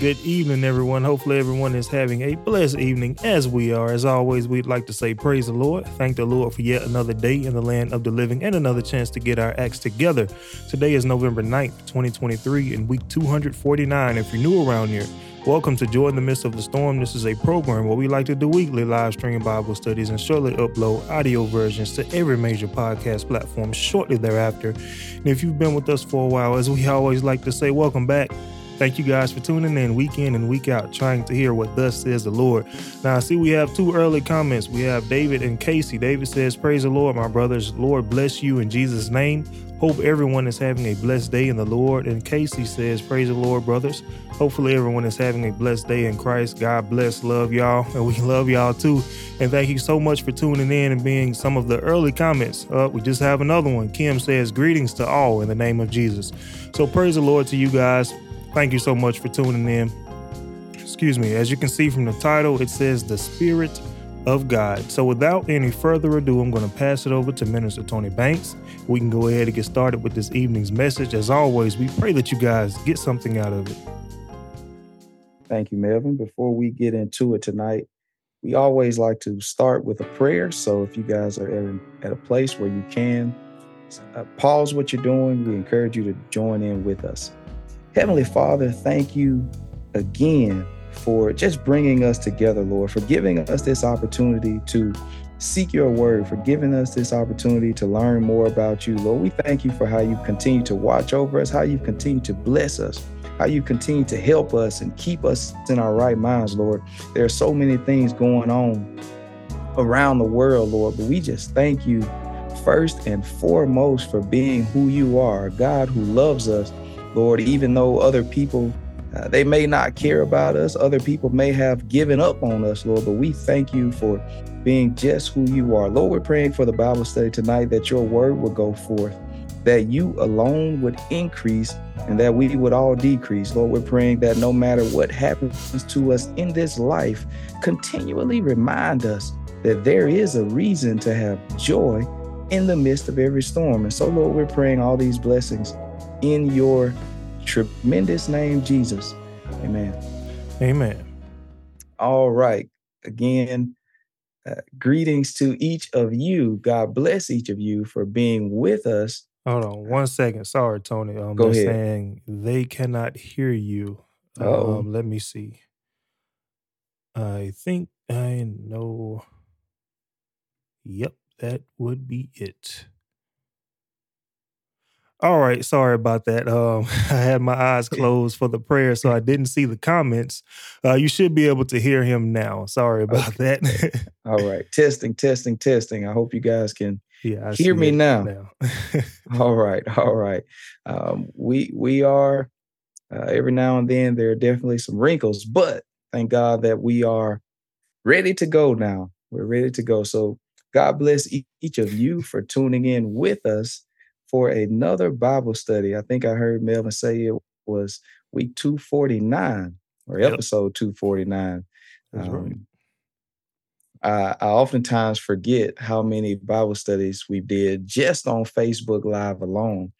good evening, everyone. Hopefully, everyone is having a blessed evening as we are. As always, we'd like to say praise the Lord. Thank the Lord for yet another day in the land of the living and another chance to get our acts together. Today is November 9th, 2023, and week 249. If you're new around here, welcome to Joy in the Midst of the Storm. This is a program where we like to do weekly live stream Bible studies and shortly upload audio versions to every major podcast platform shortly thereafter. And if you've been with us for a while, as we always like to say, welcome back. Thank you guys for tuning in week in and week out, trying to hear what thus says the Lord. Now, I see we have two early comments. We have David and Casey. David says, Praise the Lord, my brothers. Lord bless you in Jesus' name. Hope everyone is having a blessed day in the Lord. And Casey says, Praise the Lord, brothers. Hopefully, everyone is having a blessed day in Christ. God bless, love y'all, and we love y'all too. And thank you so much for tuning in and being some of the early comments. Uh, we just have another one. Kim says, Greetings to all in the name of Jesus. So, praise the Lord to you guys. Thank you so much for tuning in. Excuse me. As you can see from the title, it says The Spirit of God. So, without any further ado, I'm going to pass it over to Minister Tony Banks. We can go ahead and get started with this evening's message. As always, we pray that you guys get something out of it. Thank you, Melvin. Before we get into it tonight, we always like to start with a prayer. So, if you guys are at a place where you can uh, pause what you're doing, we encourage you to join in with us. Heavenly Father, thank you again for just bringing us together, Lord, for giving us this opportunity to seek your word, for giving us this opportunity to learn more about you. Lord, we thank you for how you continue to watch over us, how you continue to bless us, how you continue to help us and keep us in our right minds, Lord. There are so many things going on around the world, Lord, but we just thank you first and foremost for being who you are, God who loves us Lord, even though other people uh, they may not care about us, other people may have given up on us, Lord, but we thank you for being just who you are. Lord, we're praying for the Bible study tonight that your word will go forth, that you alone would increase and that we would all decrease. Lord, we're praying that no matter what happens to us in this life, continually remind us that there is a reason to have joy in the midst of every storm. And so, Lord, we're praying all these blessings in your tremendous name, Jesus. Amen. Amen. All right. Again, uh, greetings to each of you. God bless each of you for being with us. Hold on one second. Sorry, Tony. Um, Go ahead. saying they cannot hear you. Uh-oh. Um, let me see. I think I know. Yep, that would be it. All right, sorry about that. Um, I had my eyes closed for the prayer, so I didn't see the comments. Uh, you should be able to hear him now. Sorry about Okay. that. All right. Testing, testing, testing. I hope you guys can yeah, I hear me now. now. All right. All right. Um, we we are uh, every now and then there are definitely some wrinkles, but thank God that we are ready to go now. We're ready to go. So God bless each of you for tuning in with us for another Bible study. I think I heard Melvin say it was week 249 or Yep. episode 249. That's right. Um, I, I oftentimes forget how many Bible studies we did just on Facebook Live alone.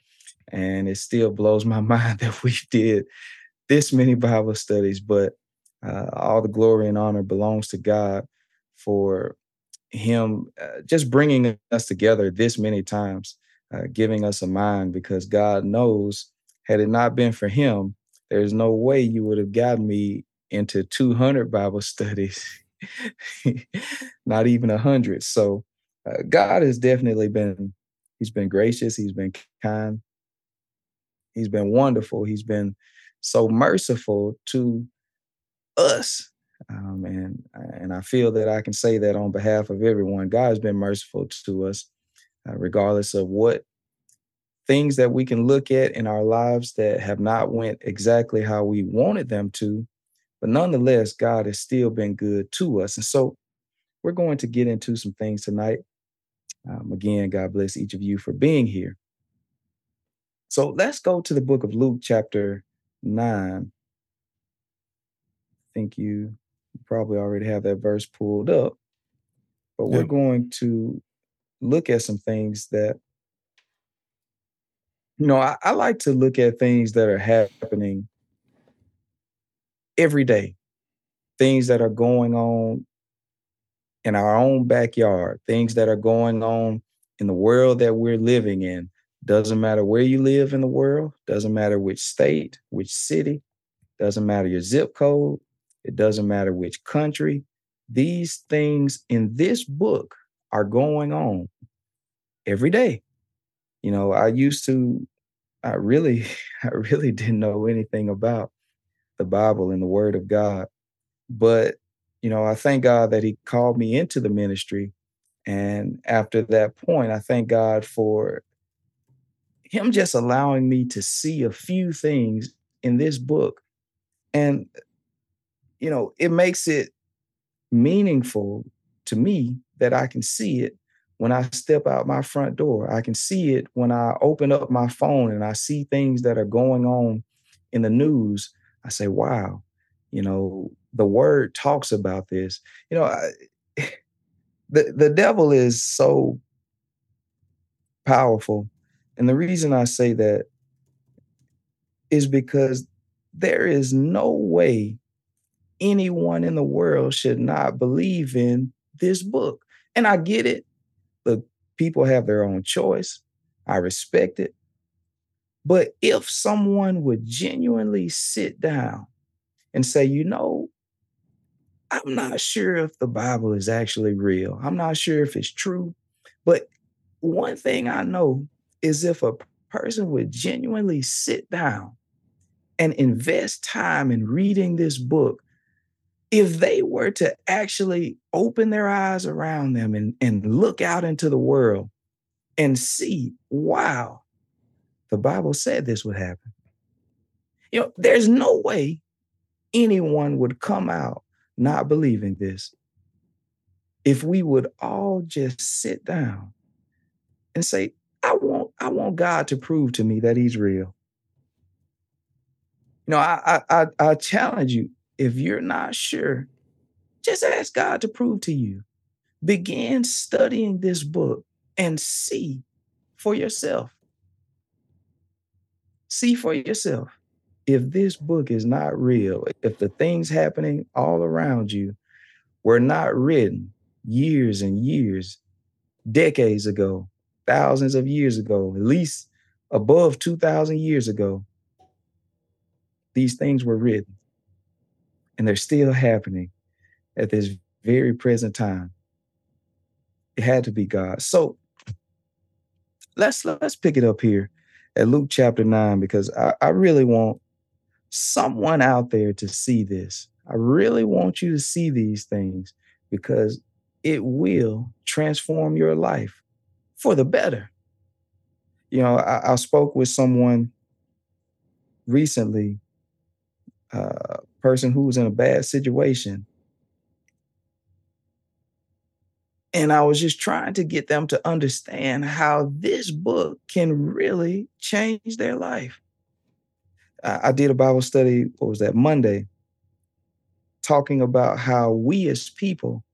And it still blows my mind that we did this many Bible studies, but uh, all the glory and honor belongs to God for Him uh, just bringing us together this many times, uh, giving us a mind, because God knows, had it not been for Him, there's no way you would have gotten me into 200 Bible studies, not even 100. So uh, God has definitely been, He's been gracious, He's been kind, He's been wonderful, He's been so merciful to us. Um, and and I feel that I can say that on behalf of everyone. God has been merciful to us, uh, regardless of what things that we can look at in our lives that have not went exactly how we wanted them to. But nonetheless, God has still been good to us. And so we're going to get into some things tonight. Um, again, God bless each of you for being here. So let's go to the book of Luke, chapter 9. I think you probably already have that verse pulled up, but we're going to look at some things that, you know, I, I like to look at things that are happening every day. Things that are going on in our own backyard, things that are going on in the world that we're living in. Doesn't matter where you live in the world, doesn't matter which state, which city, doesn't matter your zip code, it doesn't matter which country. These things in this book are going on every day. You know, I used to, I really, I really didn't know anything about the Bible and the Word of God. But, you know, I thank God that He called me into the ministry. And after that point, I thank God for Him just allowing me to see a few things in this book. And, you know, it makes it meaningful to me that I can see it when I step out my front door. I can see it when I open up my phone and I see things that are going on in the news. I say, wow, you know, the word talks about this. You know, I, the, the devil is so powerful. And the reason I say that is because there is no way anyone in the world should not believe in this book. And I get it. The people have their own choice. I respect it. But if someone would genuinely sit down and say, you know, I'm not sure if the Bible is actually real. I'm not sure if it's true. But one thing I know is if a person would genuinely sit down and invest time in reading this book, if they were to actually open their eyes around them and, and look out into the world and see, wow, the Bible said this would happen. You know, there's no way anyone would come out not believing this if we would all just sit down and say, I want, I want God to prove to me that He's real. You know, I I I challenge you if you're not sure, just ask God to prove to you. Begin studying this book and see for yourself. See for yourself. If this book is not real, if the things happening all around you were not written years and years, decades ago, thousands of years ago, at least above 2,000 years ago, these things were written and they're still happening at this very present time. It had to be God. So let's let's pick it up here at Luke chapter 9 because I, I really want someone out there to see this. I really want you to see these things because it will transform your life for the better. You know, I, I spoke with someone recently uh, person who was in a bad situation. And I was just trying to get them to understand how this book can really change their life. I, I did a Bible study, what was that, Monday, talking about how we as people,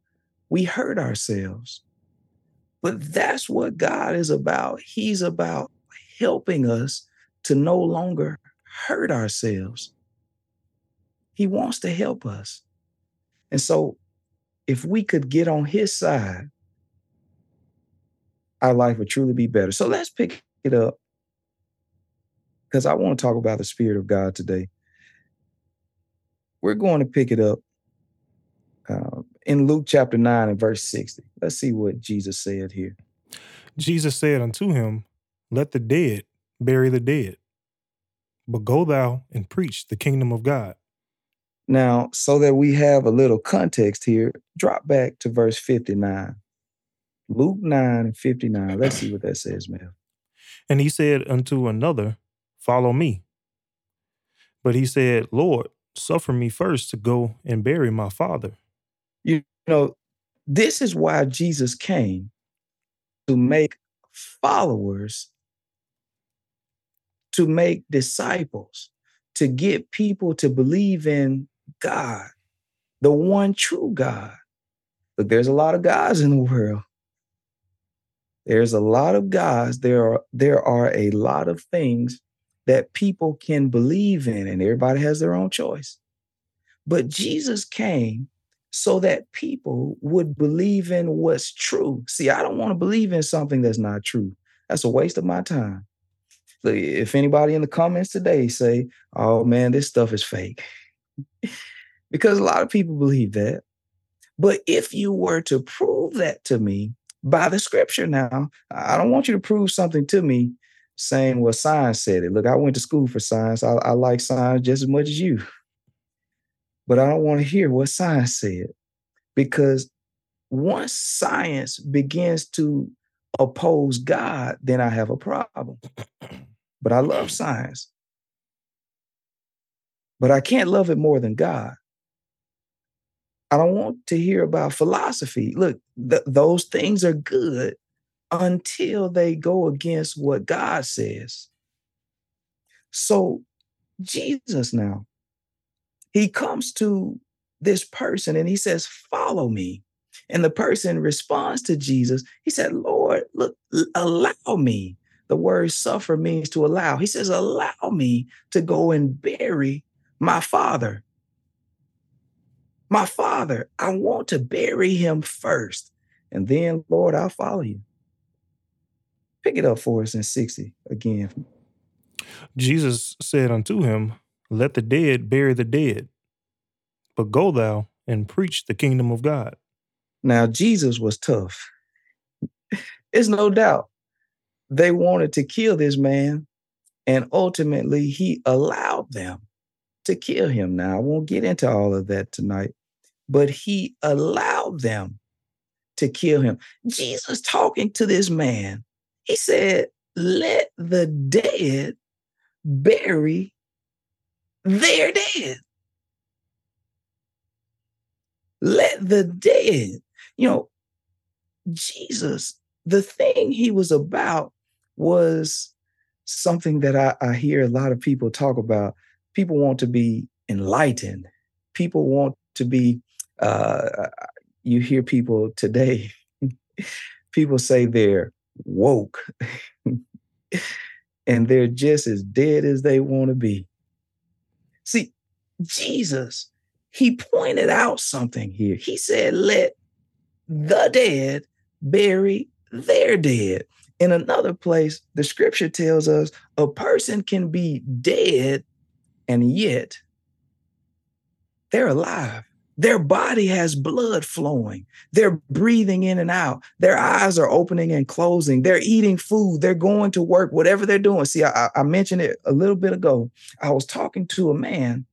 we hurt ourselves. But that's what God is about. He's about helping us to no longer hurt ourselves. He wants to help us. And so, if we could get on his side, our life would truly be better. So, let's pick it up because I want to talk about the Spirit of God today. We're going to pick it up uh, in Luke chapter 9 and verse 60. Let's see what Jesus said here. Jesus said unto him, Let the dead bury the dead, but go thou and preach the kingdom of God. Now, so that we have a little context here, drop back to verse 59. Luke 9 and 59. Let's see what that says, man. And he said unto another, Follow me. But he said, Lord, suffer me first to go and bury my father. You know, this is why Jesus came to make followers, to make disciples, to get people to believe in God, the one true God. Look, there's a lot of gods in the world. There's a lot of gods. There are there are a lot of things that people can believe in, and everybody has their own choice. But Jesus came so that people would believe in what's true. See, I don't want to believe in something that's not true. That's a waste of my time. If anybody in the comments today say, oh man, this stuff is fake, because a lot of people believe that. But if you were to prove that to me by the scripture now, I don't want you to prove something to me saying, well, science said it. Look, I went to school for science. I, I like science just as much as you. But I don't want to hear what science said because once science begins to oppose God, then I have a problem. But I love science. But I can't love it more than God. I don't want to hear about philosophy. Look, th- those things are good until they go against what God says. So, Jesus now, he comes to this person and he says, Follow me. And the person responds to Jesus. He said, Lord, look, allow me. The word suffer means to allow. He says, Allow me to go and bury my father. My father, I want to bury him first. And then, Lord, I'll follow you. Pick it up for us in 60 again. Jesus said unto him, Let the dead bury the dead, but go thou and preach the kingdom of God. Now, Jesus was tough. It's no doubt they wanted to kill this man, and ultimately he allowed them to kill him. Now, I won't get into all of that tonight, but he allowed them to kill him. Jesus talking to this man, he said, Let the dead bury their dead. Let the dead, you know, Jesus, the thing he was about was something that I, I hear a lot of people talk about. People want to be enlightened. People want to be, uh, you hear people today, people say they're woke and they're just as dead as they want to be. See, Jesus, he pointed out something here. He said, Let the dead bury their dead. In another place, the scripture tells us a person can be dead and yet they're alive. Their body has blood flowing. They're breathing in and out. Their eyes are opening and closing. They're eating food. They're going to work, whatever they're doing. See, I, I mentioned it a little bit ago. I was talking to a man,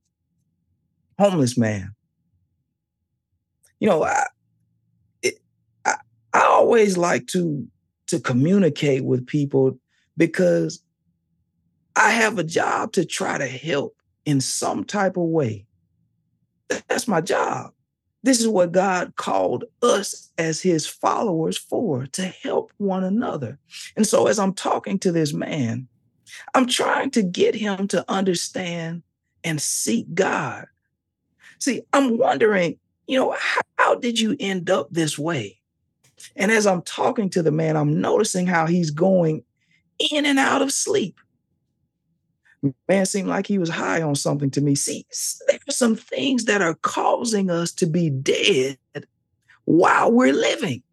homeless man. You know, I, it, I, I always like to to communicate with people because I have a job to try to help in some type of way. That's my job. This is what God called us as his followers for to help one another. And so, as I'm talking to this man, I'm trying to get him to understand and seek God. See, I'm wondering, you know, how, how did you end up this way? And as I'm talking to the man, I'm noticing how he's going in and out of sleep. Man seemed like he was high on something to me. See, there are some things that are causing us to be dead while we're living.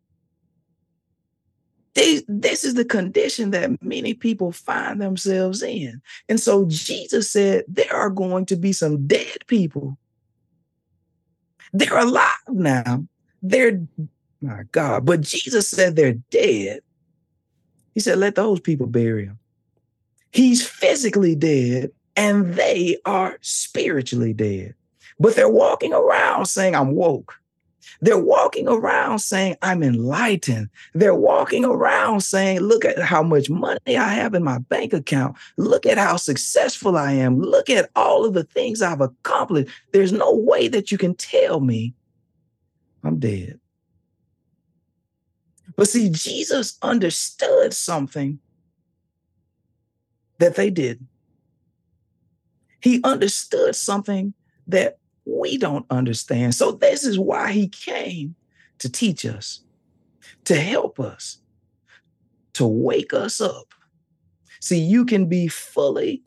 They, this is the condition that many people find themselves in. And so Jesus said there are going to be some dead people. They're alive now. They're my God. But Jesus said they're dead. He said, let those people bury him. He's physically dead and they are spiritually dead. But they're walking around saying, I'm woke. They're walking around saying, I'm enlightened. They're walking around saying, Look at how much money I have in my bank account. Look at how successful I am. Look at all of the things I've accomplished. There's no way that you can tell me I'm dead. But see, Jesus understood something that they did. He understood something that we don't understand. So, this is why he came to teach us, to help us, to wake us up. See, you can be fully,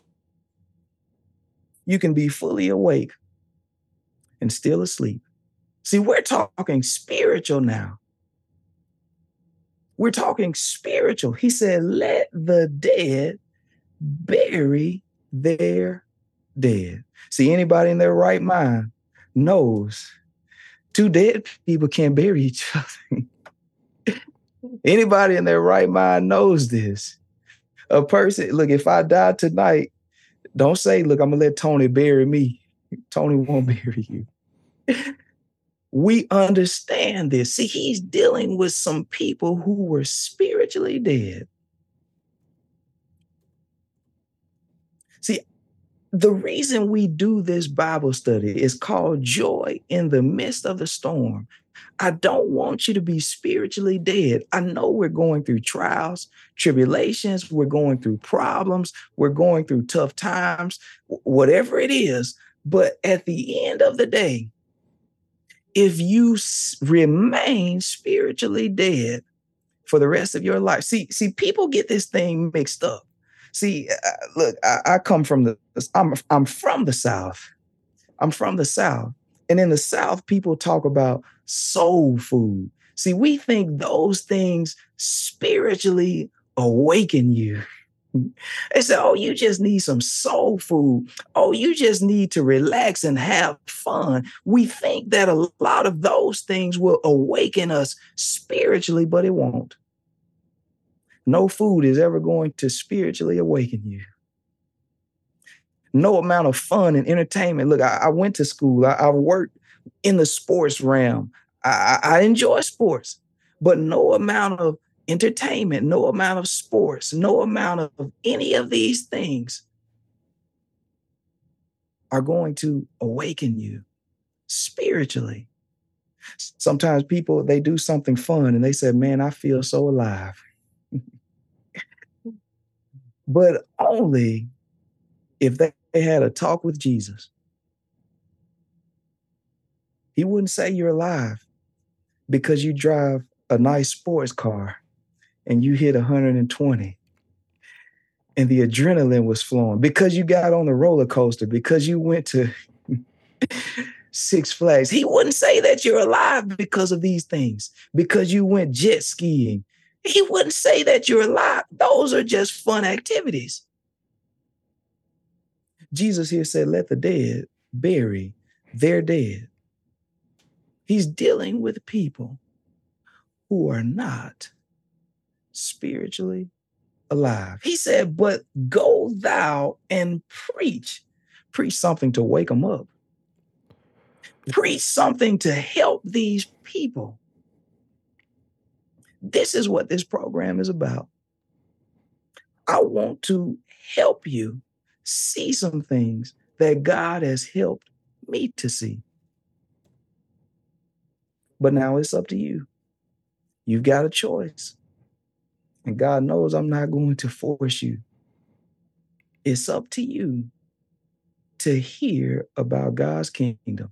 you can be fully awake and still asleep. See, we're talking spiritual now. We're talking spiritual. He said, let the dead bury their dead. See, anybody in their right mind knows two dead people can't bury each other. anybody in their right mind knows this. A person, look, if I die tonight, don't say, look, I'm gonna let Tony bury me. Tony won't bury you. we understand this. See, he's dealing with some people who were spiritually dead. See, the reason we do this Bible study is called Joy in the Midst of the Storm. I don't want you to be spiritually dead. I know we're going through trials, tribulations, we're going through problems, we're going through tough times, whatever it is. But at the end of the day, if you remain spiritually dead for the rest of your life, see, see, people get this thing mixed up. See, uh, look, I, I come from the, I'm, I'm from the South. I'm from the South. And in the South, people talk about soul food. See, we think those things spiritually awaken you. They say, oh, you just need some soul food. Oh, you just need to relax and have fun. We think that a lot of those things will awaken us spiritually, but it won't. No food is ever going to spiritually awaken you. No amount of fun and entertainment. Look, I, I went to school, I, I, worked in the sports realm. I, I enjoy sports, but no amount of entertainment, no amount of sports, no amount of any of these things are going to awaken you spiritually. Sometimes people they do something fun and they say, "Man, I feel so alive." But only if they had a talk with Jesus. He wouldn't say you're alive because you drive a nice sports car and you hit 120 and the adrenaline was flowing because you got on the roller coaster, because you went to Six Flags. He wouldn't say that you're alive because of these things, because you went jet skiing, he wouldn't say that you're alive. Those are just fun activities. Jesus here said, Let the dead bury their dead. He's dealing with people who are not spiritually alive. He said, But go thou and preach. Preach something to wake them up. Preach something to help these people. This is what this program is about. I want to help you see some things that God has helped me to see. But now it's up to you. You've got a choice. And God knows I'm not going to force you. It's up to you to hear about God's kingdom,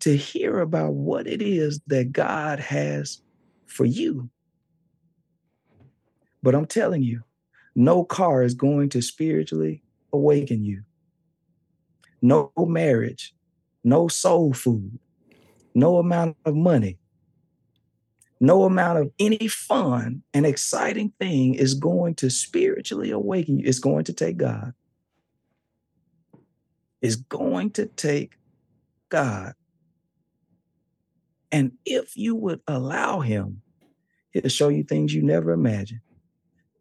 to hear about what it is that God has for you. But I'm telling you, no car is going to spiritually awaken you. No marriage, no soul food, no amount of money, no amount of any fun and exciting thing is going to spiritually awaken you. It's going to take God. It's going to take God. And if you would allow him, he'll show you things you never imagined,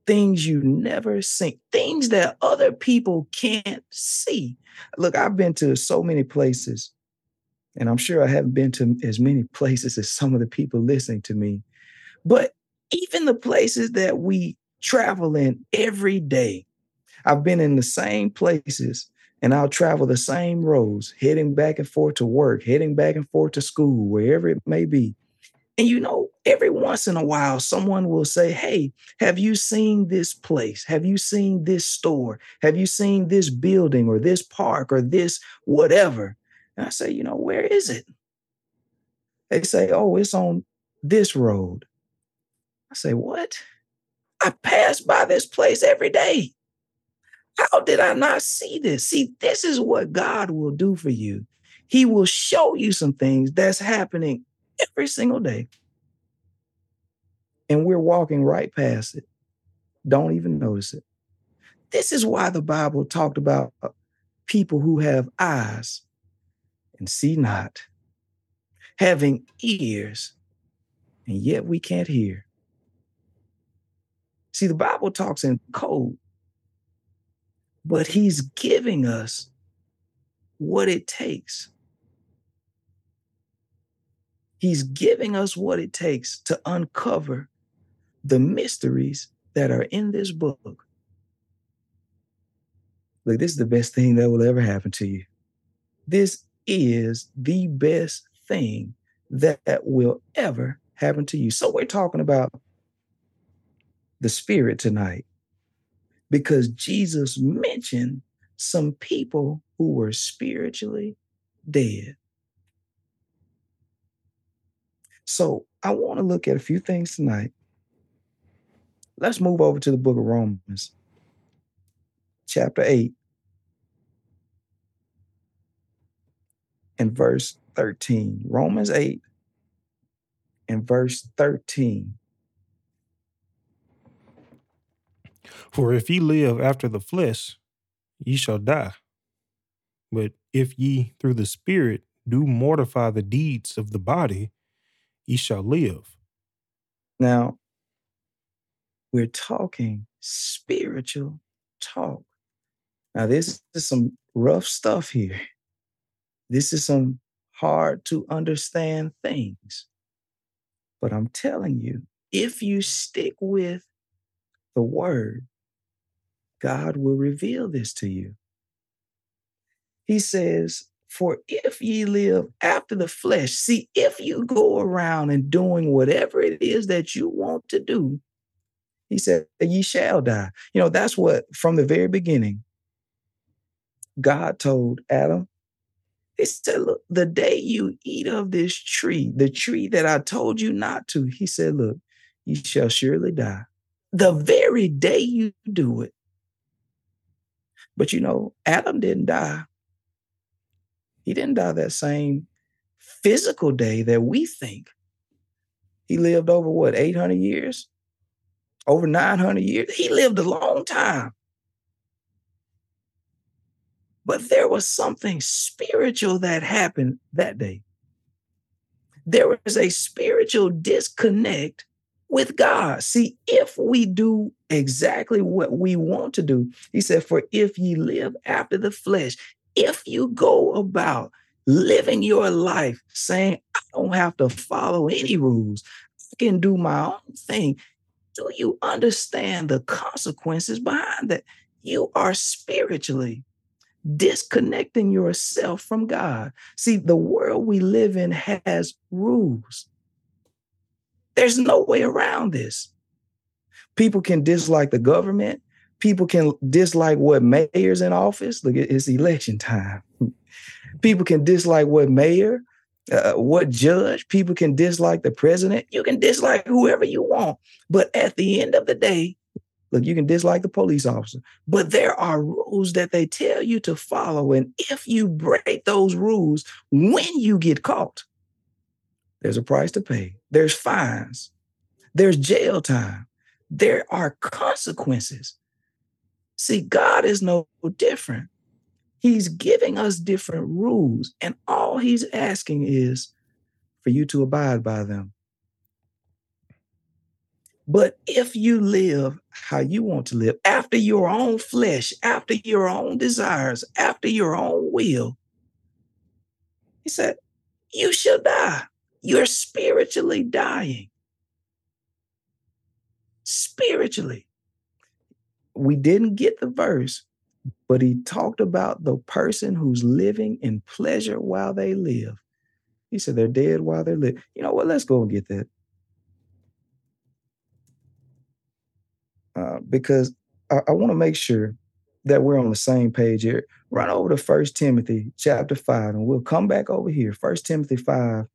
things you never seen, things that other people can't see. Look, I've been to so many places, and I'm sure I haven't been to as many places as some of the people listening to me. But even the places that we travel in every day, I've been in the same places and I'll travel the same roads, heading back and forth to work, heading back and forth to school, wherever it may be. And you know, every once in a while, someone will say, Hey, have you seen this place? Have you seen this store? Have you seen this building or this park or this whatever? And I say, You know, where is it? They say, Oh, it's on this road. I say, What? I pass by this place every day. How did I not see this? See, this is what God will do for you. He will show you some things that's happening every single day. And we're walking right past it. Don't even notice it. This is why the Bible talked about uh, people who have eyes and see not, having ears, and yet we can't hear. See, the Bible talks in code, but He's giving us what it takes. He's giving us what it takes to uncover the mysteries that are in this book. Look, this is the best thing that will ever happen to you. This is the best thing that will ever happen to you. So we're talking about the spirit tonight because Jesus mentioned some people who were spiritually dead. So I want to look at a few things tonight. Let's move over to the book of Romans, chapter 8, and verse 13. Romans 8 and verse 13. For if ye live after the flesh, ye shall die. But if ye through the Spirit do mortify the deeds of the body, ye shall live. Now, we're talking spiritual talk. Now, this is some rough stuff here. This is some hard to understand things. But I'm telling you, if you stick with the word, God will reveal this to you. He says, For if ye live after the flesh, see, if you go around and doing whatever it is that you want to do, he said, Ye shall die. You know, that's what from the very beginning, God told Adam, He said, Look, the day you eat of this tree, the tree that I told you not to, he said, Look, you shall surely die. The very day you do it. But you know, Adam didn't die. He didn't die that same physical day that we think. He lived over what, 800 years? over 900 years. He lived a long time. But there was something spiritual that happened that day. There was a spiritual disconnect with God. See, if we do exactly what we want to do, he said, For if ye live after the flesh, if you go about living your life saying, I don't have to follow any rules, I can do my own thing, do you understand the consequences behind that? You are spiritually disconnecting yourself from God. See, the world we live in has rules. There's no way around this. People can dislike the government. People can dislike what mayor's in office. Look, it's election time. People can dislike what mayor uh, what judge. People can dislike the president. You can dislike whoever you want. But at the end of the day, look, you can dislike the police officer, but there are rules that they tell you to follow. And if you break those rules, when you get caught, there's a price to pay. There's fines, there's jail time, there are consequences. See, God is no different. He's giving us different rules, and all he's asking is for you to abide by them. But if you live how you want to live, after your own flesh, after your own desires, after your own will, he said, you shall die. You're spiritually dying. Spiritually. We didn't get the verse, but he talked about the person who's living in pleasure while they live. He said they're dead while they live. You know what? Let's go and get that. Uh, because I, I want to make sure that we're on the same page here. Run over to First Timothy chapter 5, and we'll come back over here. First Timothy 5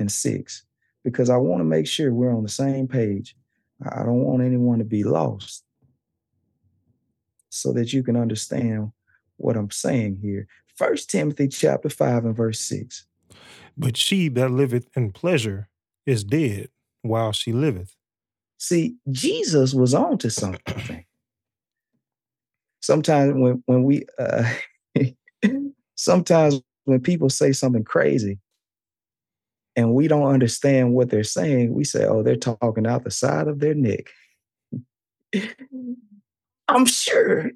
and 6, because I want to make sure we're on the same page. I don't want anyone to be lost so that you can understand what I'm saying here. First Timothy chapter 5 and verse 6. But she that liveth in pleasure is dead while she liveth. See, Jesus was on to something. Sometimes when when we uh sometimes when people say something crazy and we don't understand what they're saying, we say, oh, they're talking out the side of their neck. I'm sure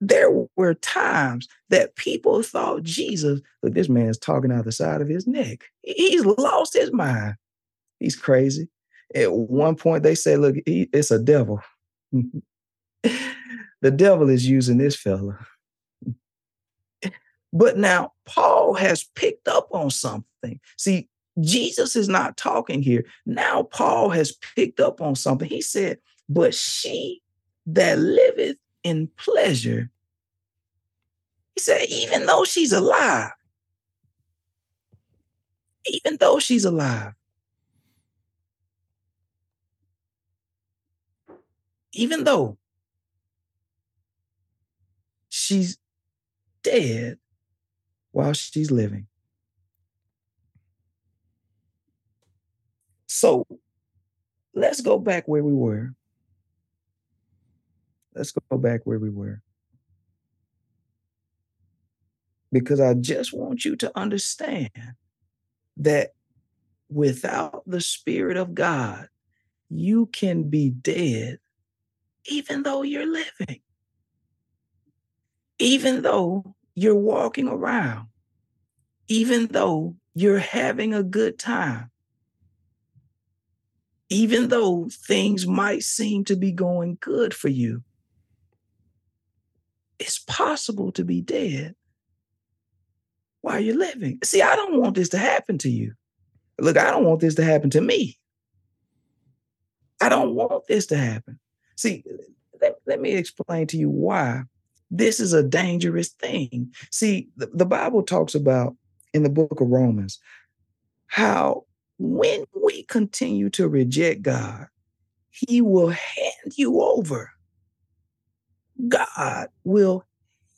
there were times that people thought Jesus, look, this man's talking out the side of his neck. He's lost his mind. He's crazy. At one point, they say, look, he, it's a devil. the devil is using this fella. But now Paul has picked up on something. See, Jesus is not talking here. Now Paul has picked up on something. He said, But she that liveth in pleasure, he said, even though she's alive, even though she's alive, even though she's dead while she's living. So let's go back where we were. Let's go back where we were. Because I just want you to understand that without the Spirit of God, you can be dead even though you're living, even though you're walking around, even though you're having a good time, even though things might seem to be going good for you, it's possible to be dead while you're living. See, I don't want this to happen to you. Look, I don't want this to happen to me. I don't want this to happen. See, let, let me explain to you why this is a dangerous thing. See, the, the Bible talks about in the book of Romans how when we continue to reject God, He will hand you over. God will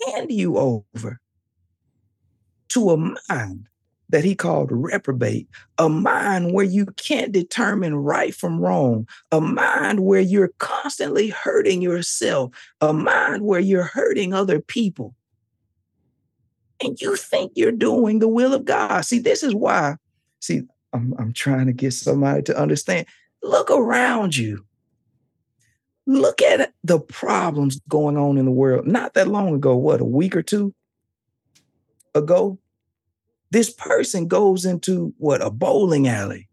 hand you over to a mind that he called reprobate, a mind where you can't determine right from wrong, a mind where you're constantly hurting yourself, a mind where you're hurting other people. And you think you're doing the will of God. See, this is why, see, I'm, I'm trying to get somebody to understand. Look around you. Look at the problems going on in the world. Not that long ago, what, a week or two ago, this person goes into what a bowling alley,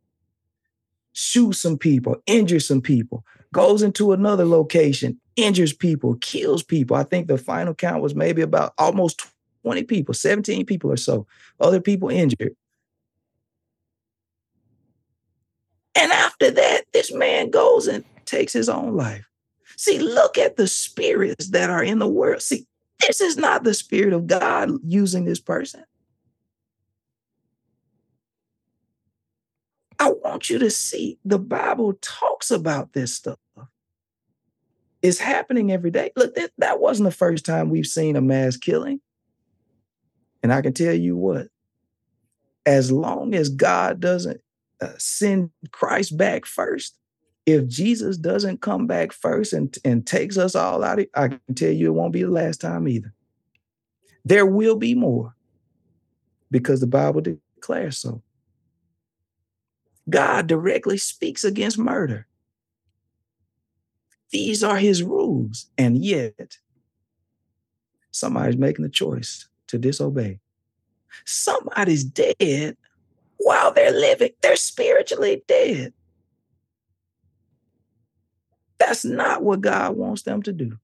shoots some people, injures some people, goes into another location, injures people, kills people. I think the final count was maybe about almost 20 people, 17 people or so, other people injured. And after that, this man goes and takes his own life. See, look at the spirits that are in the world. See, this is not the spirit of God using this person. I want you to see the Bible talks about this stuff. It's happening every day. Look, that, that wasn't the first time we've seen a mass killing. And I can tell you what, as long as God doesn't uh, send Christ back first, if Jesus doesn't come back first and, and takes us all out, I can tell you it won't be the last time either. There will be more because the Bible declares so. God directly speaks against murder. These are his rules. And yet, somebody's making the choice to disobey. Somebody's dead while they're living, they're spiritually dead. That's not what God wants them to do.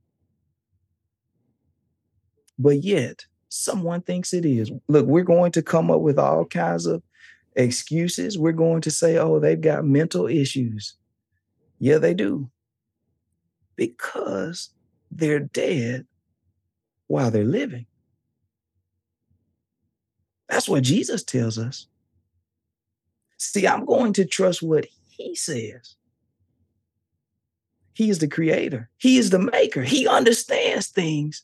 But yet, someone thinks it is. Look, we're going to come up with all kinds of excuses. We're going to say, oh, they've got mental issues. Yeah, they do. Because they're dead while they're living. That's what Jesus tells us. See, I'm going to trust what he says. He is the creator, he is the maker, he understands things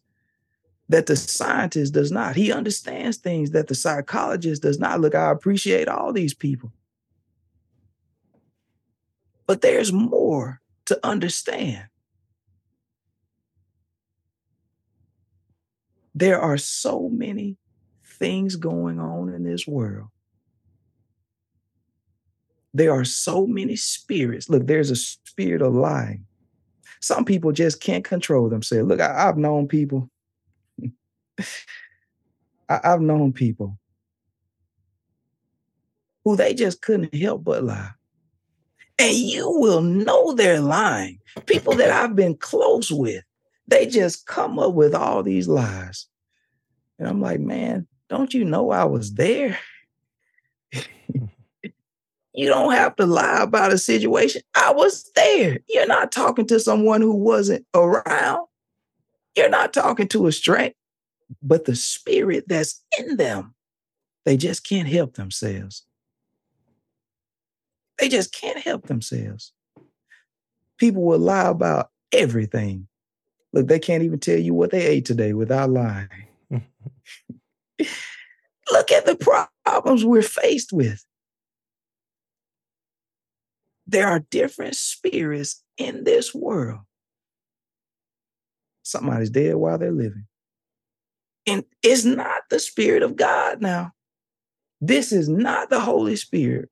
that the scientist does not. He understands things that the psychologist does not. Look, I appreciate all these people. But there's more to understand. There are so many things going on in this world. There are so many spirits. Look, there's a spirit of lying. Some people just can't control themselves. Look, I, have known people. I, I've known people who they just couldn't help but lie. And you will know they're lying. People that I've been close with, they just come up with all these lies. And I'm like, man, don't you know I was there? You don't have to lie about a situation. I was there. You're not talking to someone who wasn't around. You're not talking to a stranger, but the spirit that's in them, they just can't help themselves. They just can't help themselves. People will lie about everything. Look, they can't even tell you what they ate today without lying. Look at the problems we're faced with. There are different spirits in this world. Somebody's dead while they're living. And it's not the Spirit of God now. This is not the Holy Spirit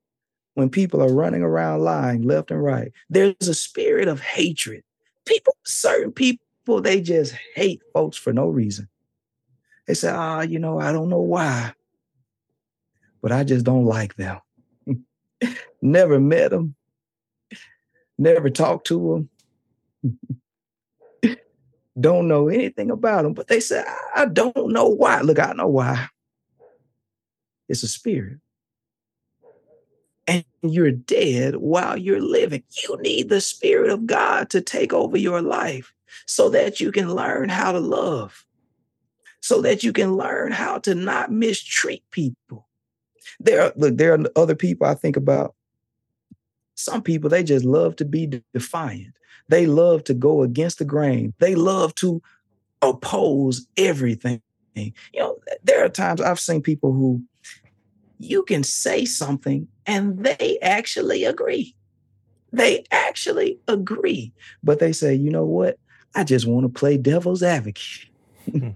when people are running around lying left and right. There's a spirit of hatred. People, certain people, they just hate folks for no reason. They say, ah, oh, you know, I don't know why, but I just don't like them. never met them, never talked to them, don't know anything about them, but they said, I don't know why. Look, I know why. It's a spirit. And you're dead while you're living. You need the Spirit of God to take over your life so that you can learn how to love so that you can learn how to not mistreat people. There look, there are other people I think about. Some people, they just love to be defiant. They love to go against the grain. They love to oppose everything. You know, there are times I've seen people who you can say something and they actually agree. They actually agree. But they say, you know what? I just want to play devil's advocate. Hmm.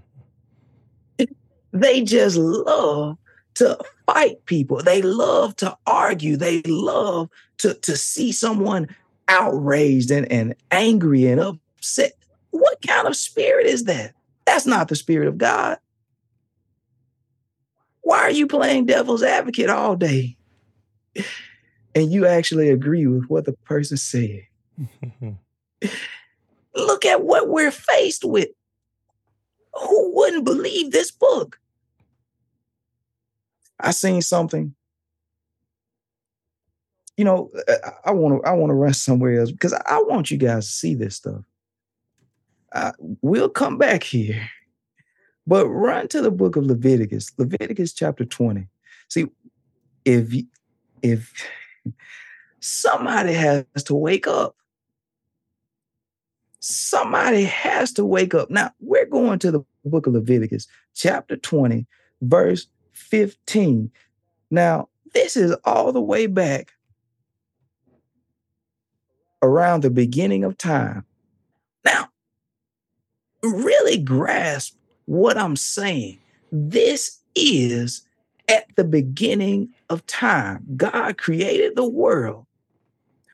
They just love to fight people. They love to argue. They love to, to see someone outraged and, and angry and upset. What kind of spirit is that? That's not the spirit of God. Why are you playing devil's advocate all day? And you actually agree with what the person said. Look at what we're faced with. Who wouldn't believe this book? I seen something. You know, I want to I want to run somewhere else because I want you guys to see this stuff. Uh, we'll come back here, but run to the book of Leviticus, Leviticus chapter twenty. See, if if somebody has to wake up, somebody has to wake up. Now we're going to the book of Leviticus, chapter twenty, verse 15. Now, this is all the way back around the beginning of time. Now, really grasp what I'm saying. This is at the beginning of time. God created the world.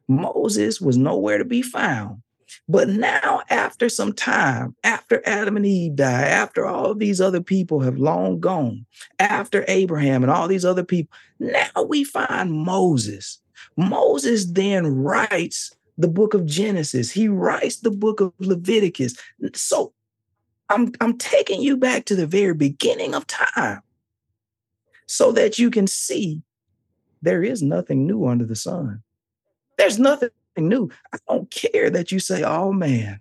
Moses was nowhere to be found. But now, after some time, after Adam and Eve die, after all these other people have long gone, after Abraham and all these other people, now we find Moses. Moses then writes the book of Genesis. He writes the book of Leviticus. So I'm, I'm taking you back to the very beginning of time so that you can see there is nothing new under the sun. There's nothing new. I don't care that you say, oh man,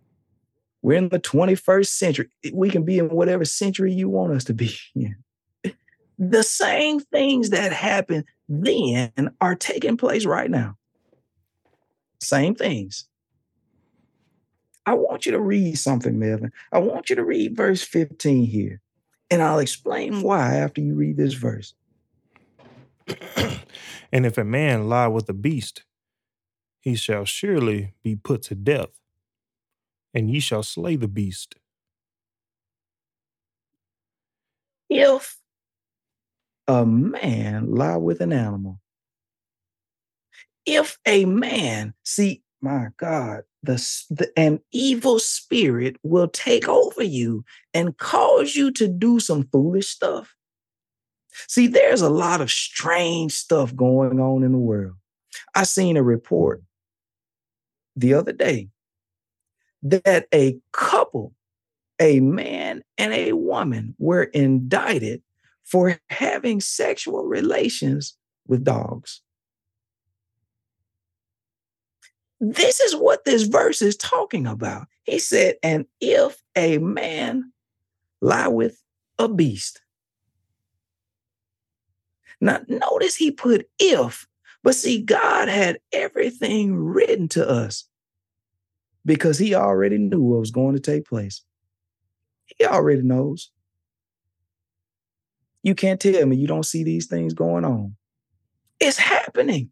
we're in the 21st century. We can be in whatever century you want us to be in. The same things that happened then are taking place right now. Same things. I want you to read something, Melvin. I want you to read verse 15 here, and I'll explain why after you read this verse. and if a man lie with a beast, he shall surely be put to death, and ye shall slay the beast. If a man lie with an animal, if a man, see, my God, the, the, an evil spirit will take over you and cause you to do some foolish stuff. See, there's a lot of strange stuff going on in the world. I seen a report the other day that a couple, a man and a woman, were indicted for having sexual relations with dogs. This is what this verse is talking about. He said, And if a man lie with a beast. Now, notice he put if, but see, God had everything written to us because he already knew what was going to take place. He already knows. You can't tell me you don't see these things going on. It's happening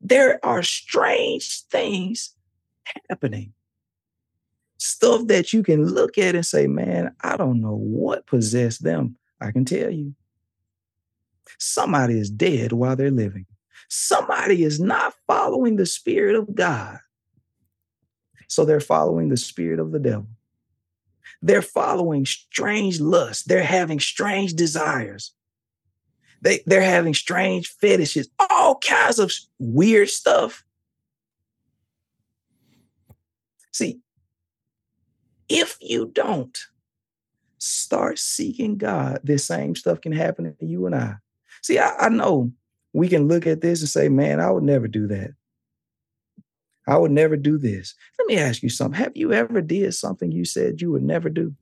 there are strange things happening. Stuff that you can look at and say, man, I don't know what possessed them. I can tell you. Somebody is dead while they're living. Somebody is not following the Spirit of God. So they're following the Spirit of the devil. They're following strange lusts. They're having strange desires. They they're having strange fetishes, all kinds of weird stuff. See, if you don't start seeking God, this same stuff can happen to you and I. See, I, I know we can look at this and say, man, I would never do that. I would never do this. Let me ask you something. Have you ever did something you said you would never do?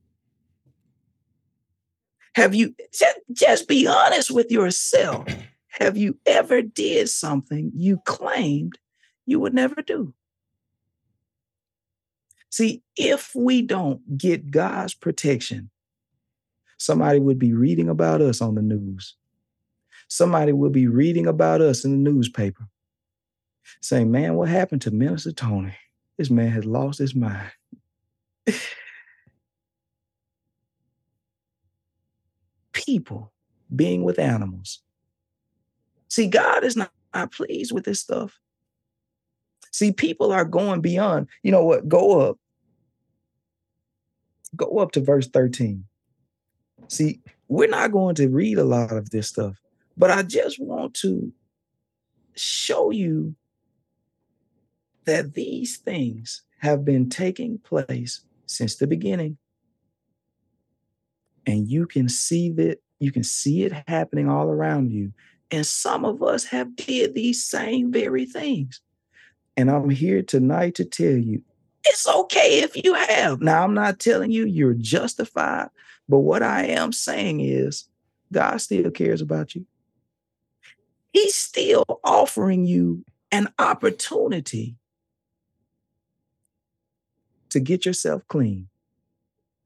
Have you just, just be honest with yourself? Have you ever did something you claimed you would never do? See, if we don't get God's protection, somebody would be reading about us on the news. Somebody will be reading about us in the newspaper saying, Man, what happened to Minister Tony? This man has lost his mind. people being with animals. See, God is not, not pleased with this stuff. See, people are going beyond. You know what? Go up. Go up to verse 13. See, we're not going to read a lot of this stuff, but I just want to show you that these things have been taking place since the beginning. And you can see that you can see it happening all around you. And some of us have did these same very things. And i'm here tonight to tell you it's okay if you have. Now i'm not telling you you're justified but what i am saying is god still cares about you he's still offering you an opportunity to get yourself clean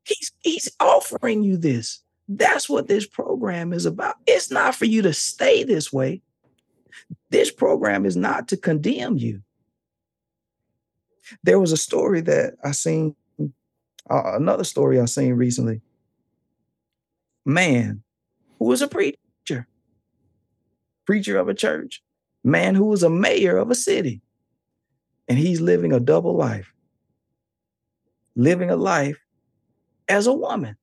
He's he's offering you this. That's what this program is about. It's not for you to stay this way. This program is not to condemn you. There was a story that I seen, uh, another story I seen recently. Man who was a preacher, preacher of a church, man who was a mayor of a city, and he's living a double life, living a life as a woman,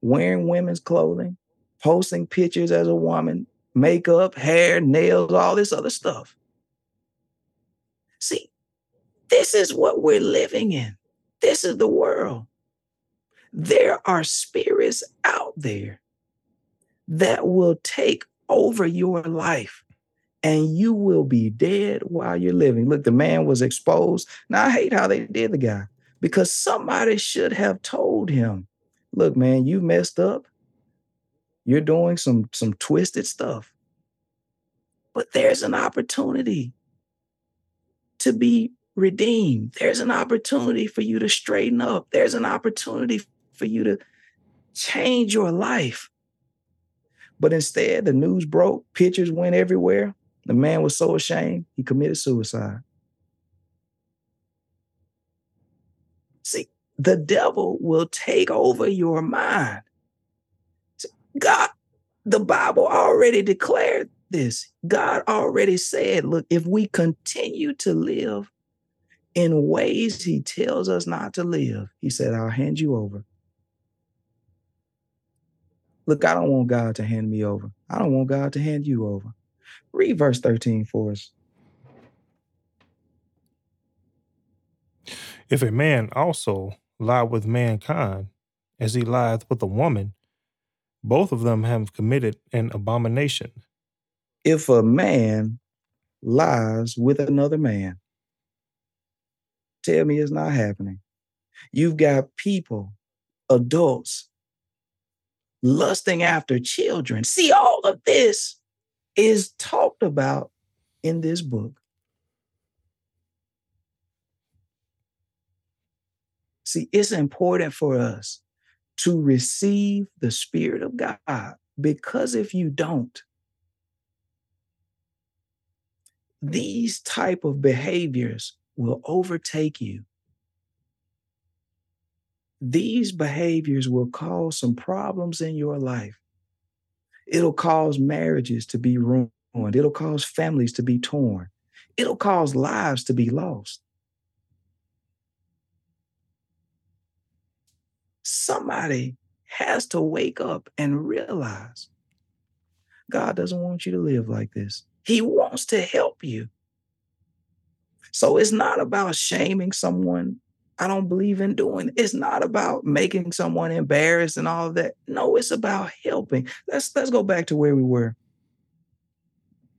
wearing women's clothing, posting pictures as a woman, makeup, hair, nails, all this other stuff. See, this is what we're living in. This is the world. There are spirits out there that will take over your life and you will be dead while you're living. Look, the man was exposed. Now, I hate how they did the guy because somebody should have told him, look, man, you messed up. You're doing some some twisted stuff. But there's an opportunity to be redeemed. There's an opportunity for you to straighten up. There's an opportunity for you to change your life. But instead, the news broke, pictures went everywhere. The man was so ashamed, he committed suicide. See, the devil will take over your mind. God, the Bible already declared this. God already said, look, if we continue to live in ways he tells us not to live, he said, I'll hand you over. Look, I don't want God to hand me over. I don't want God to hand you over. Read verse 13 for us. If a man also lie with mankind, as he lieth with a woman, both of them have committed an abomination. If a man lies with another man, tell me it's not happening. You've got people, adults, lusting after children. See, all of this is talked about in this book. See, it's important for us to receive the Spirit of God because if you don't, these type of behaviors will overtake you. These behaviors will cause some problems in your life. It'll cause marriages to be ruined. It'll cause families to be torn. It'll cause lives to be lost. Somebody has to wake up and realize God doesn't want you to live like this. He wants to help you. So it's not about shaming someone. I don't believe in doing. It's not about making someone embarrassed and all of that. No, it's about helping. Let's let's go back to where we were.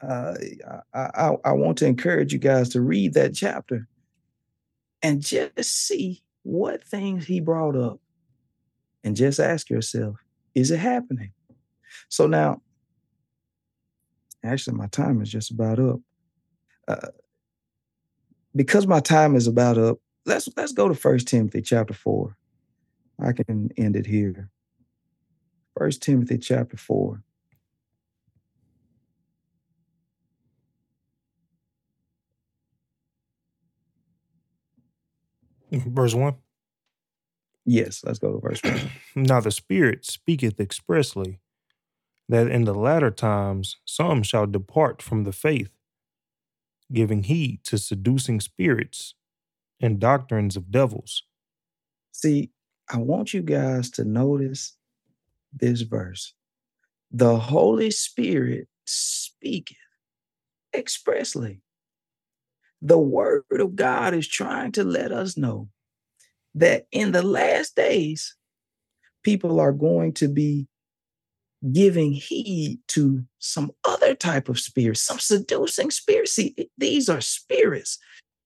Uh, I, I, I want to encourage you guys to read that chapter and just see what things he brought up and just ask yourself, is it happening? So now, actually, my time is just about up. Uh, because my time is about up, let's let's go to First Timothy chapter four. I can end it here. First Timothy chapter four. Verse one. Yes, let's go to verse one. now the Spirit speaketh expressly that in the latter times some shall depart from the faith, giving heed to seducing spirits and doctrines of devils. See, I want you guys to notice this verse. The Holy Spirit speaketh expressly. The word of God is trying to let us know that in the last days, people are going to be giving heed to some other type of spirit, some seducing spirit. See, these are spirits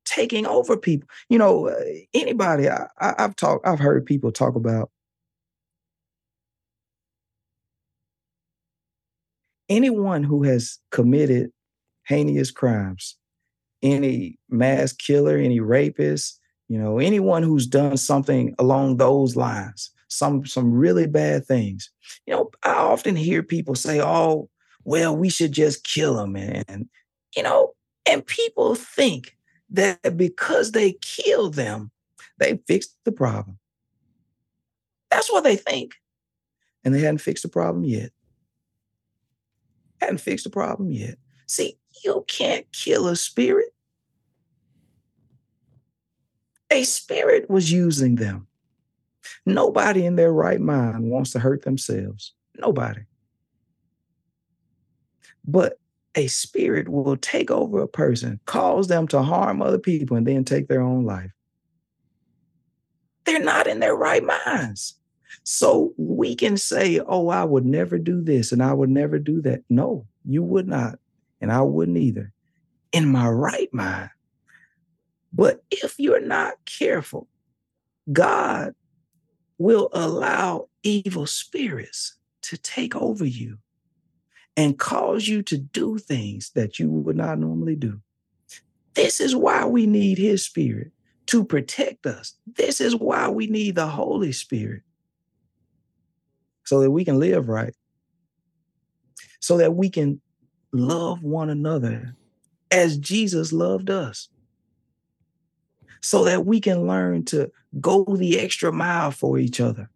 taking over people. You know, uh, anybody I, I, I've talked, I've heard people talk about anyone who has committed heinous crimes, any mass killer, any rapist, you know, anyone who's done something along those lines, some some really bad things. You know, I often hear people say, "Oh, well, we should just kill them," and you know, and people think that because they kill them, they fixed the problem. That's what they think, and they hadn't fixed the problem yet. Hadn't fixed the problem yet. See, you can't kill a spirit. A spirit was using them. Nobody in their right mind wants to hurt themselves. Nobody. But a spirit will take over a person, cause them to harm other people, and then take their own life. They're not in their right minds. So we can say, oh, I would never do this and I would never do that. No, you would not. And I wouldn't either. In my right mind, but if you're not careful, God will allow evil spirits to take over you and cause you to do things that you would not normally do. This is why we need his spirit to protect us. This is why we need the Holy Spirit so that we can live right, so that we can love one another as Jesus loved us, so that we can learn to go the extra mile for each other,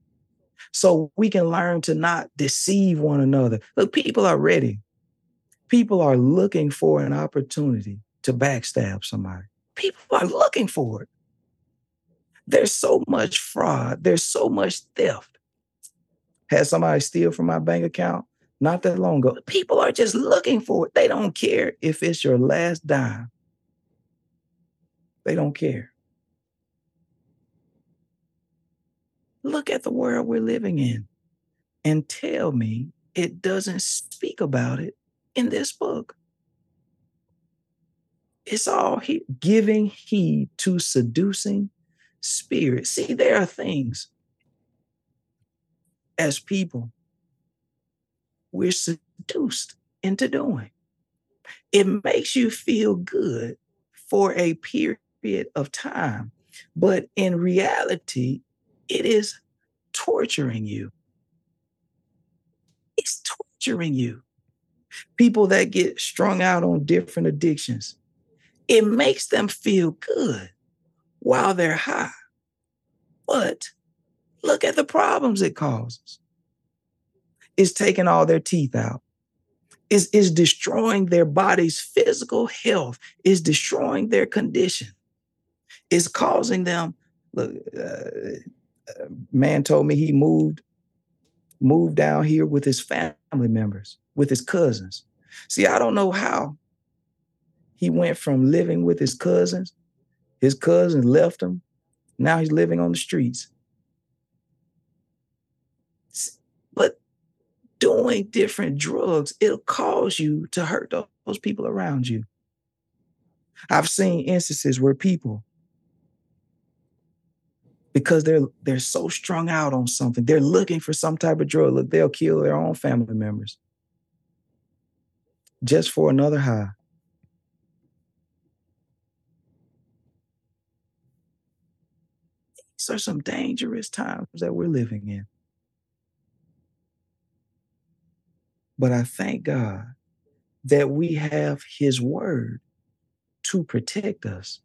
so we can learn to not deceive one another. Look, people are ready. People are looking for an opportunity to backstab somebody. People are looking for it. There's so much fraud, there's so much theft. Had somebody steal from my bank account not that long ago. People are just looking for it. They don't care if it's your last dime. They don't care. Look at the world we're living in and tell me it doesn't speak about it in this book. It's all he- giving heed to seducing spirits. See, there are things as people we're seduced into doing. It makes you feel good for a period of time, but in reality, it is torturing you. It's torturing you. People that get strung out on different addictions, it makes them feel good while they're high. But look at the problems it causes. It's taking all their teeth out. Is is destroying their body's physical health, is destroying their condition, is causing them. Look, uh, man told me he moved moved down here with his family members, with his cousins. See, I don't know how he went from living with his cousins, his cousins left him. Now he's living on the streets. But doing different drugs, it'll cause you to hurt those people around you. I've seen instances where people because they're they're so strung out on something. They're looking for some type of drug. Look, they'll kill their own family members just for another high. These are some dangerous times that we're living in. But I thank God that we have his word to protect us.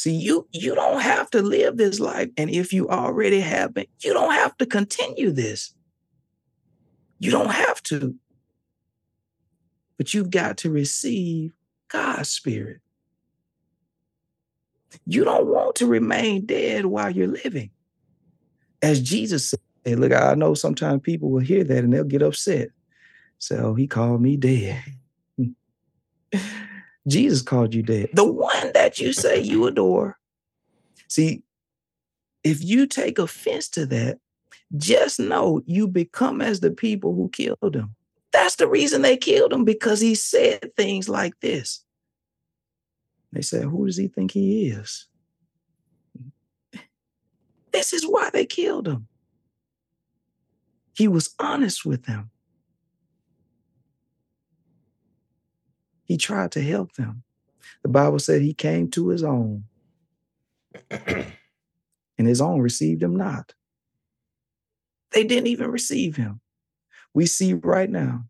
See, you you don't have to live this life. And if you already have been, you don't have to continue this. You don't have to. But you've got to receive God's spirit. You don't want to remain dead while you're living. As Jesus said, Hey, look, I know sometimes people will hear that and they'll get upset. So he called me dead. Jesus called you dead. The one that you say you adore. See, if you take offense to that, just know you become as the people who killed him. That's the reason they killed him because he said things like this. They said, Who does he think he is? This is why they killed him. He was honest with them. He tried to help them. The Bible said he came to his own, and his own received him not. They didn't even receive him. We see right now,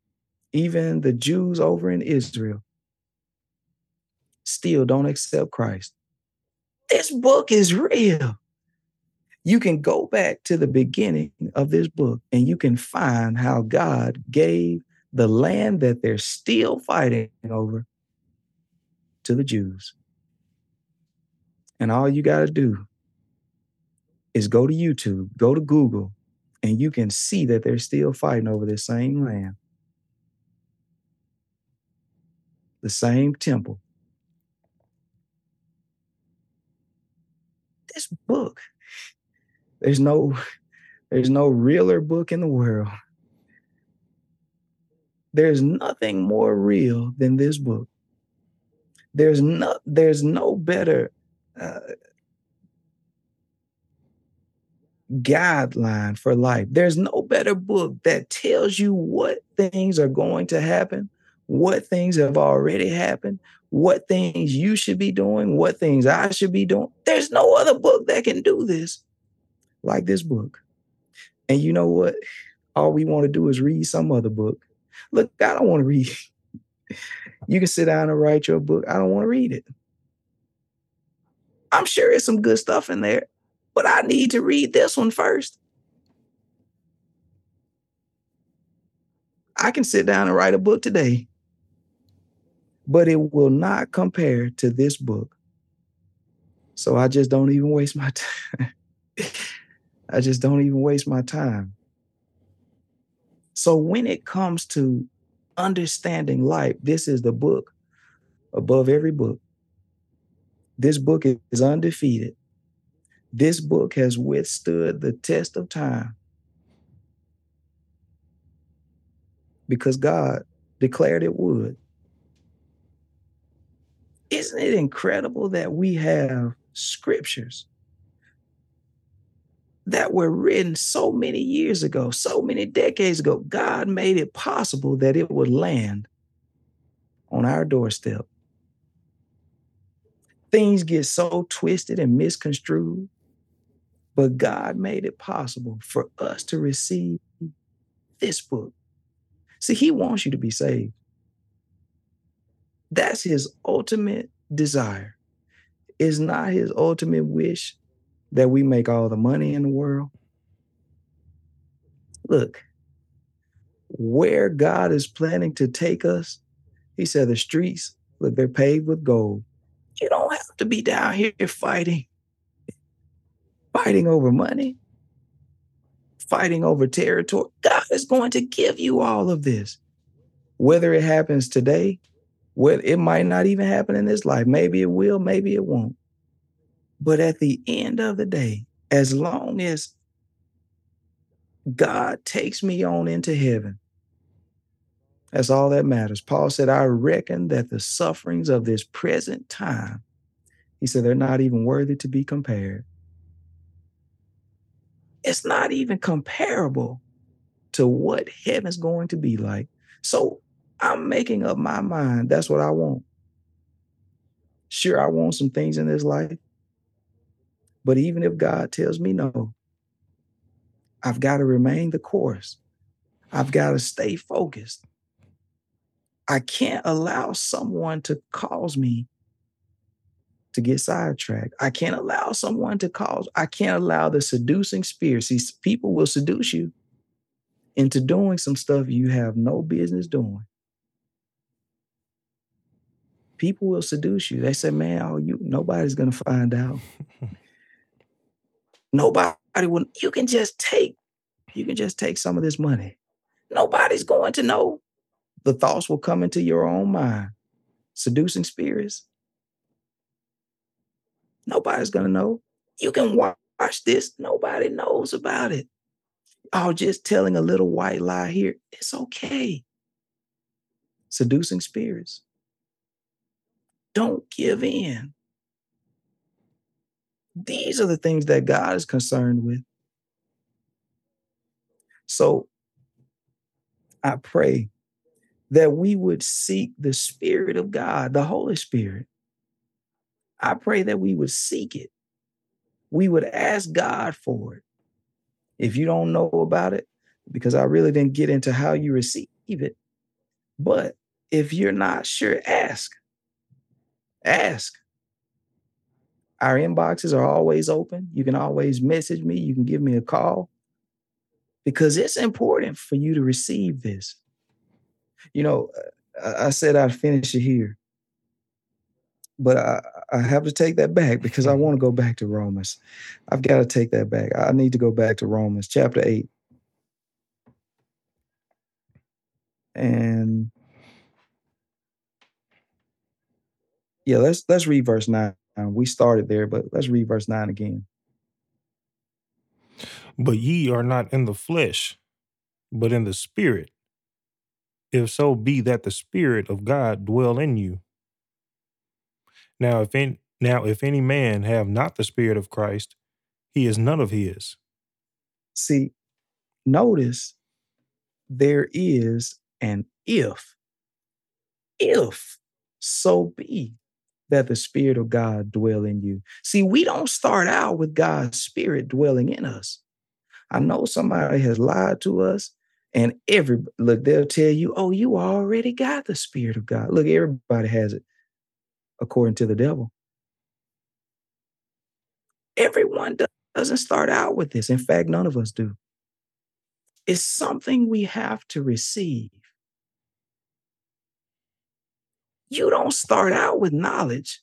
even the Jews over in Israel still don't accept Christ. This book is real. You can go back to the beginning of this book and you can find how God gave the land that they're still fighting over to the Jews. And all you got to do is go to YouTube, go to Google, and you can see that they're still fighting over the same land, the same temple. This book, there's no, there's no realer book in the world there's nothing more real than this book. There's no there's no better uh, guideline for life. There's no better book that tells you what things are going to happen what things have already happened, what things you should be doing, what things I should be doing. There's no other book that can do this like this book. And you know what? All we want to do is read some other book. Look, I don't want to read. you can sit down and write your book. I don't want to read it. I'm sure there's some good stuff in there, but I need to read this one first. I can sit down and write a book today, but it will not compare to this book. So I just don't even waste my time. I just don't even waste my time. So when it comes to understanding life, this is the book above every book. This book is undefeated. This book has withstood the test of time because God declared it would. Isn't it incredible that we have scriptures that were written so many years ago, so many decades ago? God made it possible that it would land on our doorstep things get so twisted and misconstrued. But God made it possible for us to receive this book. See, He wants you to be saved. That's His ultimate desire. Is not His ultimate wish that we make all the money in the world. Look, where God is planning to take us, He said the streets, look, they're paved with gold. You don't have to be down here fighting, fighting over money, fighting over territory. God is going to give you all of this. Whether it happens today, whether it might not even happen in this life. Maybe it will, maybe it won't. But at the end of the day, as long as God takes me on into heaven, that's all that matters. Paul said, I reckon that the sufferings of this present time, he said, they're not even worthy to be compared. It's not even comparable to what heaven's going to be like. So I'm making up my mind. That's what I want. Sure, I want some things in this life. But even if God tells me no, I've got to remain the course. I've got to stay focused. I can't allow someone to cause me to get sidetracked. I can't allow someone to cause, I can't allow the seducing spirit. See, people will seduce you into doing some stuff you have no business doing. People will seduce you. They say, man, oh, you nobody's gonna find out. Nobody will, you can just take, you can just take some of this money. Nobody's going to know the thoughts will come into your own mind. Seducing spirits. Nobody's going to know. You can watch this. Nobody knows about it. Oh, just telling a little white lie here. It's okay. Seducing spirits. Don't give in. These are the things that God is concerned with. So I pray that we would seek the Spirit of God, the Holy Spirit. I pray that we would seek it. We would ask God for it. If you don't know about it, because I really didn't get into how you receive it, but if you're not sure, ask. Ask. Our inboxes are always open. You can always message me. You can give me a call because it's important for you to receive this you know, uh, I said I'd finish it here, but I, I have to take that back because I want to go back to Romans. I've got to take that back. I need to go back to Romans chapter 8. And yeah, let's let's read verse 9. Uh, we started there, but let's read verse 9 again. But ye are not in the flesh, but in the spirit if so be that the Spirit of God dwell in you. Now, if any, now if any man have not the Spirit of Christ, he is none of his. See, notice there is an if. if so be that the Spirit of God dwell in you. See, we don't start out with God's Spirit dwelling in us. I know somebody has lied to us, and every look, they'll tell you, oh, you already got the Spirit of God. Look, everybody has it according to the devil. Everyone doesn't start out with this. In fact, none of us do. It's something we have to receive. You don't start out with knowledge.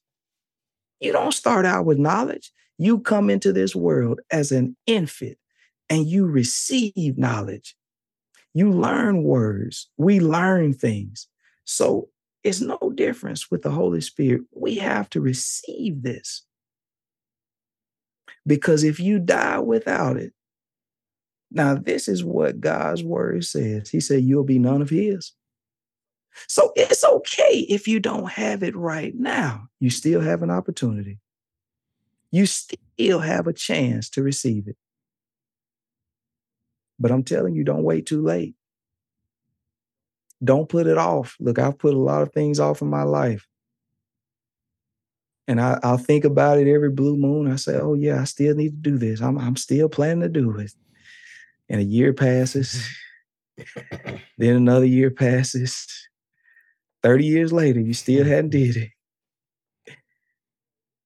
You don't start out with knowledge. You come into this world as an infant and you receive knowledge. You learn words. We learn things. So it's no difference with the Holy Spirit. We have to receive this. Because if you die without it, now this is what God's word says. He said, You'll be none of His. So it's okay if you don't have it right now. You still have an opportunity. You still have a chance to receive it. But I'm telling you, don't wait too late. Don't put it off. Look, I've put a lot of things off in my life. And I, will think about it every blue moon. I say, oh, yeah, I still need to do this. I'm, I'm still planning to do it. And a year passes. then another year passes. 30 years later, you still mm-hmm. hadn't did it.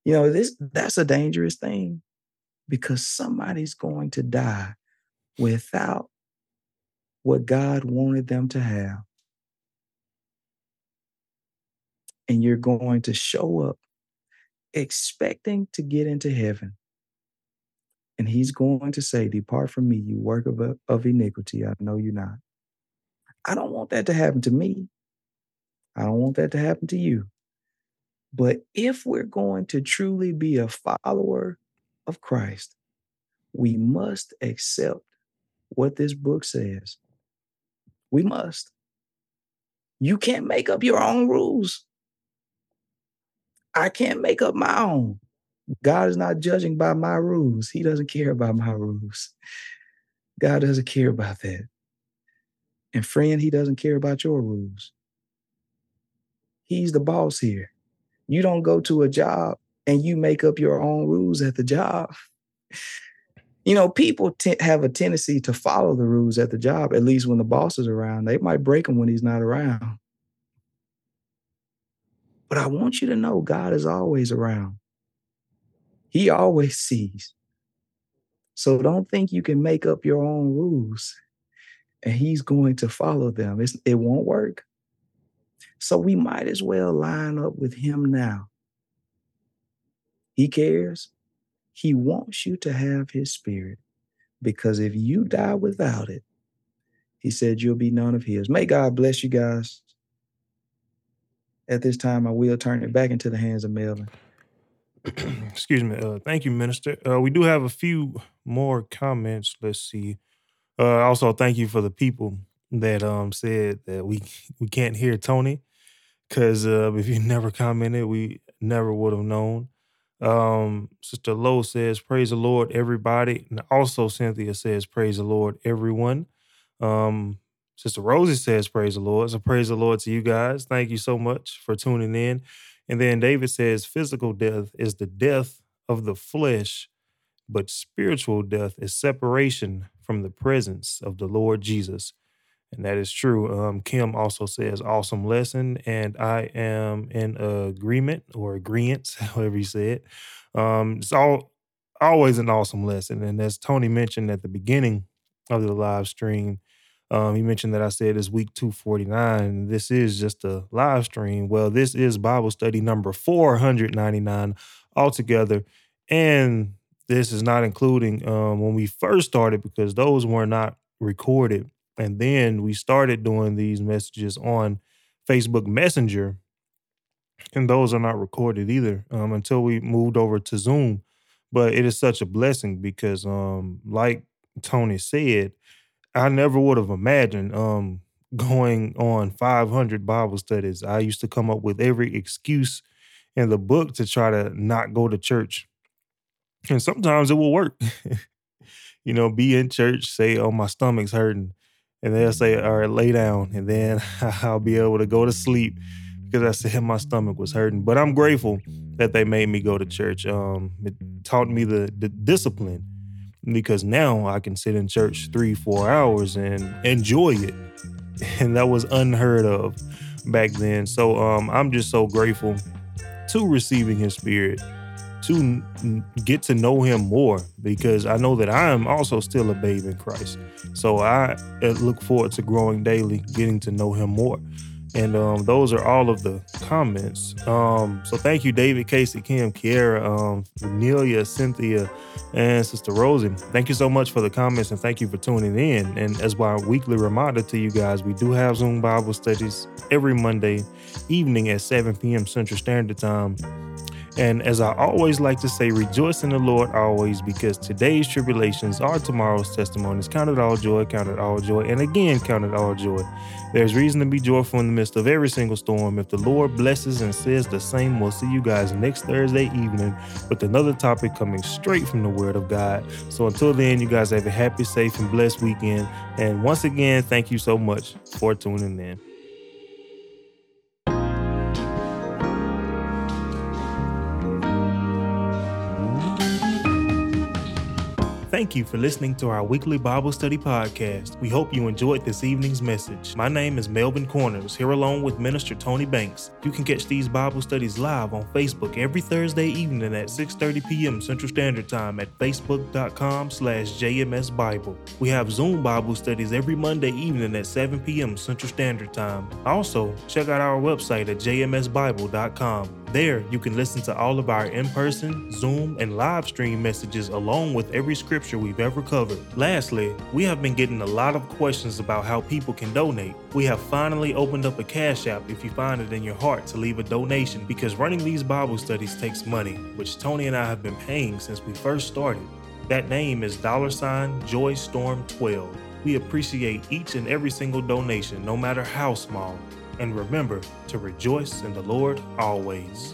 You know, this that's a dangerous thing because somebody's going to die without what God wanted them to have. And you're going to show up expecting to get into heaven. And he's going to say, Depart from me, you work of, of iniquity. I know you're not. I don't want that to happen to me. I don't want that to happen to you. But if we're going to truly be a follower of Christ, we must accept what this book says. We must. You can't make up your own rules. I can't make up my own. God is not judging by my rules. He doesn't care about my rules. God doesn't care about that. And friend, He doesn't care about your rules. He's the boss here. You don't go to a job and you make up your own rules at the job. You know, people t- have a tendency to follow the rules at the job, at least when the boss is around. They might break them when he's not around. But I want you to know God is always around. He always sees. So don't think you can make up your own rules and he's going to follow them. It's, it won't work. So we might as well line up with him now. He cares. He wants you to have his spirit because if you die without it, he said you'll be none of his. May God bless you guys. At this time, I will turn it back into the hands of Melvin. Excuse me. Uh, thank you, Minister. Uh, we do have a few more comments. Let's see. Uh, also, thank you for the people that um, said that we we can't hear Tony because uh, if you never commented, we never would have known. Um, Sister Lowe says, Praise the Lord, everybody. And also, Cynthia says, Praise the Lord, everyone. Um, Sister Rosie says, Praise the Lord. So, praise the Lord to you guys. Thank you so much for tuning in. And then David says, Physical death is the death of the flesh, but spiritual death is separation from the presence of the Lord Jesus. And that is true. Um, Kim also says, awesome lesson. And I am in agreement or agreement, however you say it. Um, it's all always an awesome lesson. And as Tony mentioned at the beginning of the live stream, um, he mentioned that I said it's week 249. This is just a live stream. Well, this is Bible study number 499 altogether. And this is not including um, when we first started because those were not recorded and then we started doing these messages on Facebook Messenger, and those are not recorded either um, until we moved over to Zoom. But it is such a blessing because, um, like Tony said, I never would have imagined um, going on 500 Bible studies. I used to come up with every excuse in the book to try to not go to church. And sometimes it will work. you know, be in church, say, oh, my stomach's hurting and they'll say, "All right, lay down," and then I'll be able to go to sleep because I said my stomach was hurting. But I'm grateful that they made me go to church. Um, it taught me the, the discipline because now I can sit in church three, four hours and enjoy it. And that was unheard of back then. So um, I'm just so grateful to receiving his spirit, to get to know him more, because I know that I am also still a babe in Christ. So I look forward to growing daily, getting to know him more. And um, those are all of the comments. Um, so thank you, David, Casey, Kim, Kiera, um, Nelia, Cynthia, and Sister Rosie. Thank you so much for the comments and thank you for tuning in. And as my weekly reminder to you guys, we do have Zoom Bible studies every Monday evening at 7 p.m. Central Standard Time. And as I always like to say, rejoice in the Lord always, because today's tribulations are tomorrow's testimonies. Count it all joy, count it all joy, and again, count it all joy. There's reason to be joyful in the midst of every single storm. If the Lord blesses and says the same, we'll see you guys next Thursday evening with another topic coming straight from the Word of God. So until then, you guys have a happy, safe, and blessed weekend. And once again, thank you so much for tuning in. Thank you for listening to our weekly Bible study podcast. We hope you enjoyed this evening's message. My name is Melvin Corners, here along with Minister Tony Banks. You can catch these Bible studies live on Facebook every Thursday evening at 6:30 p.m. Central Standard Time at facebook.com/slash jmsbible. We have Zoom Bible studies every Monday evening at 7 p.m. Central Standard Time. Also, check out our website at jmsbible.com. There, you can listen to all of our in person, Zoom, and live stream messages along with every scripture we've ever covered. Lastly, we have been getting a lot of questions about how people can donate. We have finally opened up a Cash App if you find it in your heart to leave a donation because running these Bible studies takes money, which Tony and I have been paying since we first started. That name is dollar sign Joy Storm 12. We appreciate each and every single donation, no matter how small. And remember to rejoice in the Lord always.